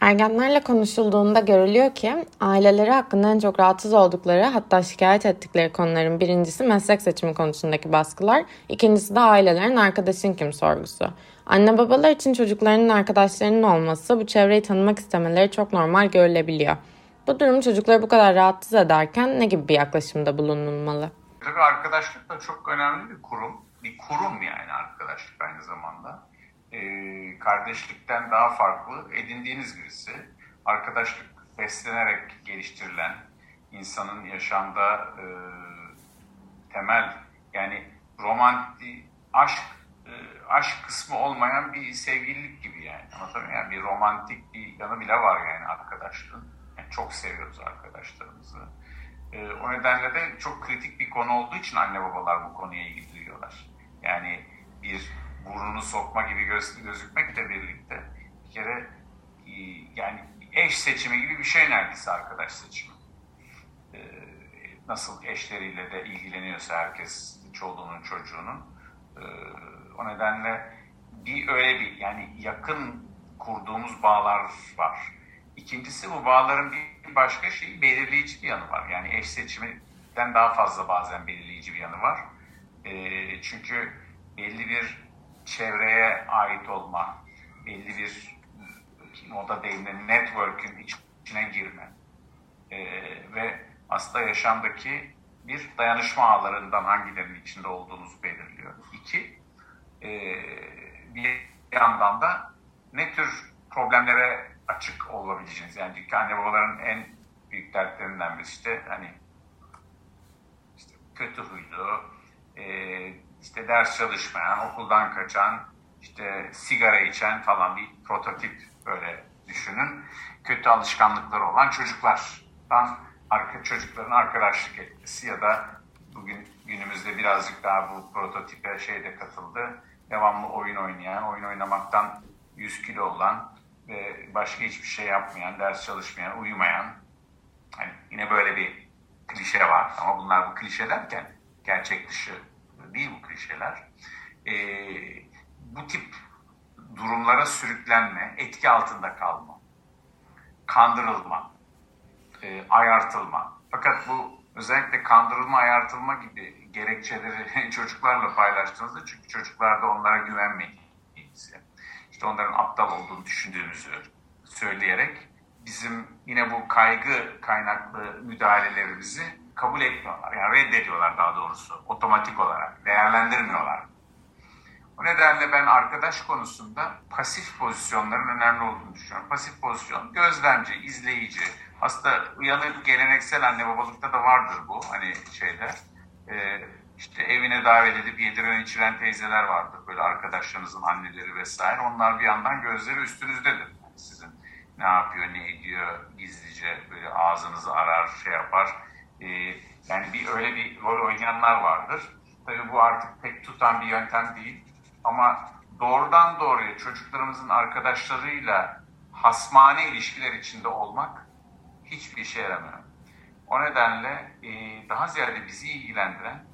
Ergenlerle konuşulduğunda görülüyor ki aileleri hakkında en çok rahatsız oldukları hatta şikayet ettikleri konuların birincisi meslek seçimi konusundaki baskılar, ikincisi de ailelerin arkadaşın kim sorgusu. Anne babalar için çocuklarının arkadaşlarının olması bu çevreyi tanımak istemeleri çok normal görülebiliyor. Bu durum çocukları bu kadar rahatsız ederken ne gibi bir yaklaşımda bulunulmalı? Tabii arkadaşlık da çok önemli bir kurum. Bir kurum yani arkadaşlık aynı zamanda. Ee, kardeşlikten daha farklı edindiğiniz birisi. Arkadaşlık beslenerek geliştirilen, insanın yaşamda e, temel yani romantik aşk e, aşk kısmı olmayan bir sevgililik gibi yani. Anlatabiliyor Yani bir romantik bir yanı bile var yani arkadaşlığın. Yani çok seviyoruz arkadaşlarımızı. E, o nedenle de çok kritik bir konu olduğu için anne babalar bu konuya ilgi duyuyorlar. Yani bir burnunu sokma gibi göz, gözükmekle birlikte bir kere e, yani eş seçimi gibi bir şey neredeyse arkadaş seçimi. E, nasıl eşleriyle de ilgileniyorsa herkes çoluğunun çocuğunun e, o nedenle bir öyle bir yani yakın kurduğumuz bağlar var. İkincisi bu bağların bir başka şeyi belirleyici bir yanı var. Yani eş seçiminden daha fazla bazen belirleyici bir yanı var. E, çünkü belli bir çevreye ait olma, belli bir moda deyimle network'ün içine girme e, ve aslında yaşamdaki bir dayanışma ağlarından hangilerinin içinde olduğunuzu belirliyor. İki, e, bir yandan da ne tür problemlere açık olabileceğiniz. Yani çünkü anne babaların en büyük dertlerinden birisi işte hani işte kötü huylu, e, işte ders çalışmayan, okuldan kaçan, işte sigara içen falan bir prototip böyle düşünün. Kötü alışkanlıkları olan çocuklardan arka çocukların arkadaşlık etmesi ya da bugün günümüzde birazcık daha bu prototipe şeyde katıldı. Devamlı oyun oynayan, oyun oynamaktan 100 kilo olan ve başka hiçbir şey yapmayan, ders çalışmayan, uyumayan. Hani yine böyle bir klişe var ama bunlar bu klişe derken gerçek dışı değil bu klişeler. E, bu tip durumlara sürüklenme, etki altında kalma, kandırılma, e, ayartılma. Fakat bu özellikle kandırılma, ayartılma gibi gerekçeleri çocuklarla paylaştığınızda çünkü çocuklar da onlara güvenmediğinizi, işte onların aptal olduğunu düşündüğünüzü söyleyerek bizim yine bu kaygı kaynaklı müdahalelerimizi kabul etmiyorlar. Yani reddediyorlar daha doğrusu otomatik olarak. Değerlendirmiyorlar. O nedenle ben arkadaş konusunda pasif pozisyonların önemli olduğunu düşünüyorum. Pasif pozisyon gözlemci, izleyici. Aslında uyanık geleneksel anne babalıkta da vardır bu. Hani şeyde e, işte evine davet edip yediren içiren teyzeler vardır. Böyle arkadaşlarınızın anneleri vesaire. Onlar bir yandan gözleri üstünüzdedir. Yani sizin ne yapıyor, ne ediyor gizlice böyle ağzınızı arar, şey yapar e, yani bir öyle bir rol oynayanlar vardır. Tabii bu artık pek tutan bir yöntem değil. Ama doğrudan doğruya çocuklarımızın arkadaşlarıyla hasmane ilişkiler içinde olmak hiçbir işe yaramıyor. O nedenle e, daha ziyade bizi ilgilendiren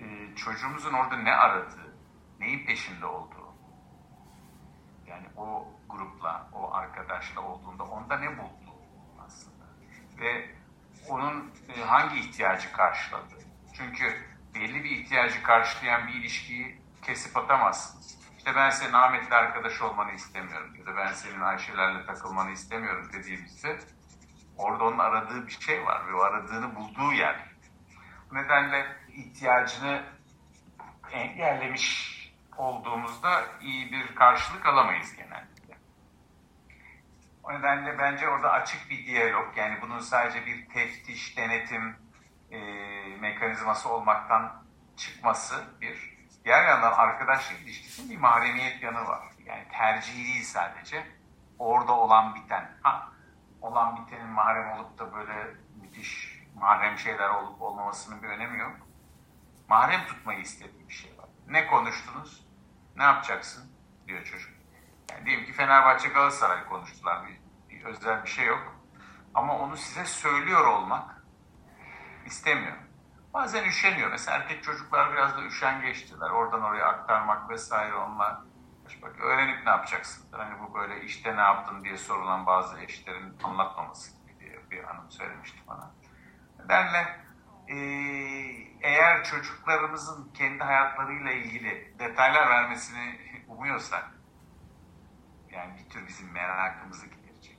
e, çocuğumuzun orada ne aradığı, neyin peşinde olduğu. Yani o grupla, o arkadaşla olduğunda onda ne buldu aslında. Ve onun e, hangi ihtiyacı karşıladı? Çünkü belli bir ihtiyacı karşılayan bir ilişkiyi kesip atamazsınız. İşte ben senin Ahmet'le arkadaş olmanı istemiyorum ya da ben senin Ayşe'lerle takılmanı istemiyorum dediğimizde orada onun aradığı bir şey var ve o aradığını bulduğu yer. Bu nedenle ihtiyacını engellemiş olduğumuzda iyi bir karşılık alamayız genelde. O nedenle bence orada açık bir diyalog yani bunun sadece bir teftiş, denetim e, mekanizması olmaktan çıkması bir. Diğer yandan arkadaşlık ilişkisinin bir mahremiyet yanı var. Yani tercih değil sadece. Orada olan biten. Ha, olan bitenin mahrem olup da böyle müthiş mahrem şeyler olup olmamasının bir önemi yok. Mahrem tutmayı istediği bir şey var. Ne konuştunuz? Ne yapacaksın? diyor çocuk. Yani diyelim ki Fenerbahçe Galatasaray konuştular. Bir, bir özel bir şey yok. Ama onu size söylüyor olmak istemiyor. Bazen üşeniyor. Mesela erkek çocuklar biraz da üşengeçtiler. Oradan oraya aktarmak vesaire onlar Bak öğrenip ne yapacaksın? Hani bu böyle işte ne yaptın diye sorulan bazı eşlerin anlatmaması gibi diye bir hanım söylemişti bana. Nedenle e, eğer çocuklarımızın kendi hayatlarıyla ilgili detaylar vermesini umuyorsak yani bir tür bizim merakımızı giderecek.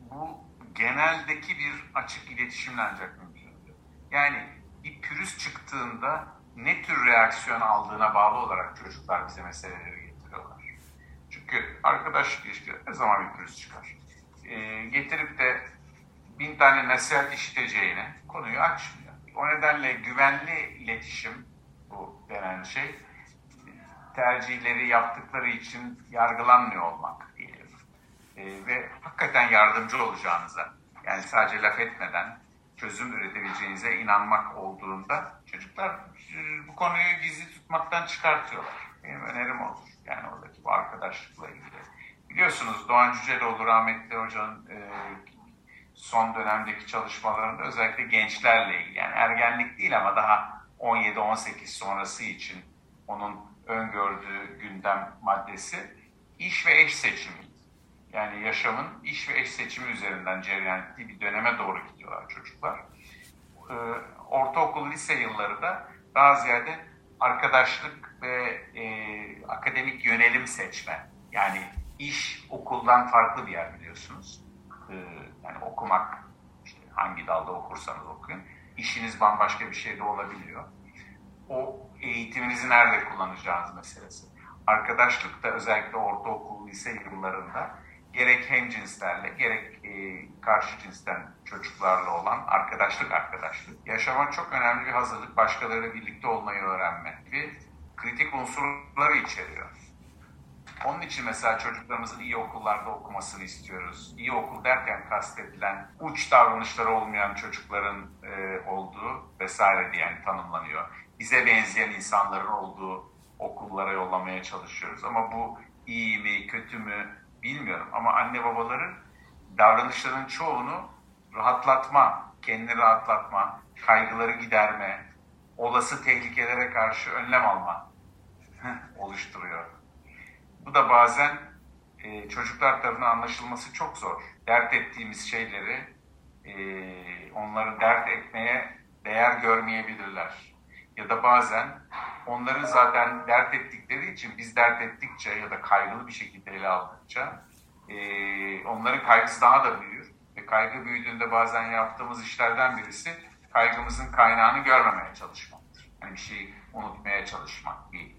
Bu geneldeki bir açık iletişimle ancak mümkündür. Yani bir pürüz çıktığında ne tür reaksiyon aldığına bağlı olarak çocuklar bize meseleleri getiriyorlar. Çünkü arkadaş ilişkileri ne zaman bir pürüz çıkar. E, getirip de bin tane nasihat işiteceğine konuyu açmıyor. O nedenle güvenli iletişim bu denen şey tercihleri yaptıkları için yargılanmıyor olmak yardımcı olacağınıza yani sadece laf etmeden çözüm üretebileceğinize inanmak olduğunda çocuklar bu konuyu gizli tutmaktan çıkartıyorlar. Benim önerim olur. Yani oradaki bu arkadaşlıkla ilgili. Biliyorsunuz Doğan Cüceloğlu rahmetli hocanın e, son dönemdeki çalışmalarında özellikle gençlerle ilgili. Yani ergenlik değil ama daha 17-18 sonrası için onun öngördüğü gündem maddesi iş ve eş seçimi. Yani yaşamın iş ve eş seçimi üzerinden cereyan ettiği bir döneme doğru gidiyorlar çocuklar. Ee, ortaokul, lise yılları da daha ziyade arkadaşlık ve e, akademik yönelim seçme. Yani iş okuldan farklı bir yer biliyorsunuz. Ee, yani okumak, işte hangi dalda okursanız okuyun. İşiniz bambaşka bir şey de olabiliyor. O eğitiminizi nerede kullanacağınız meselesi. Arkadaşlık da özellikle ortaokul, lise yıllarında gerek hem cinslerle gerek e, karşı cinsten çocuklarla olan arkadaşlık arkadaşlık. Yaşama çok önemli bir hazırlık, başkalarıyla birlikte olmayı öğrenme gibi kritik unsurları içeriyor. Onun için mesela çocuklarımızın iyi okullarda okumasını istiyoruz. İyi okul derken kastedilen uç davranışları olmayan çocukların e, olduğu vesaire diye yani tanımlanıyor. Bize benzeyen insanların olduğu okullara yollamaya çalışıyoruz. Ama bu iyi mi, kötü mü bilmiyorum. Ama anne babaların davranışların çoğunu rahatlatma, kendini rahatlatma, kaygıları giderme, olası tehlikelere karşı önlem alma oluşturuyor. Bu da bazen e, çocuklar tarafından anlaşılması çok zor. Dert ettiğimiz şeyleri e, onları dert etmeye değer görmeyebilirler. Ya da bazen onların zaten dert ettikleri için biz dert ettikçe ya da kaygılı bir şekilde ele aldıkça e, onların kaygısı daha da büyür. Ve kaygı büyüdüğünde bazen yaptığımız işlerden birisi kaygımızın kaynağını görmemeye çalışmaktır. Yani bir şeyi unutmaya çalışmak, bir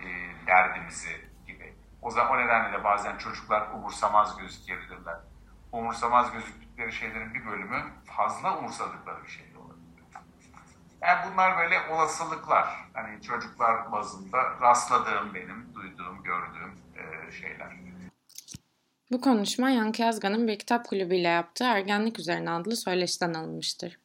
e, derdimizi gibi. O zaman o nedenle de bazen çocuklar umursamaz gözükebilirler. Umursamaz gözüktükleri şeylerin bir bölümü fazla umursadıkları bir şey yani bunlar böyle olasılıklar. Hani çocuklar bazında rastladığım benim, duyduğum, gördüğüm e, şeyler. Bu konuşma Yankı Yazgan'ın bir kitap kulübüyle yaptığı Ergenlik Üzerine adlı söyleşiden alınmıştır.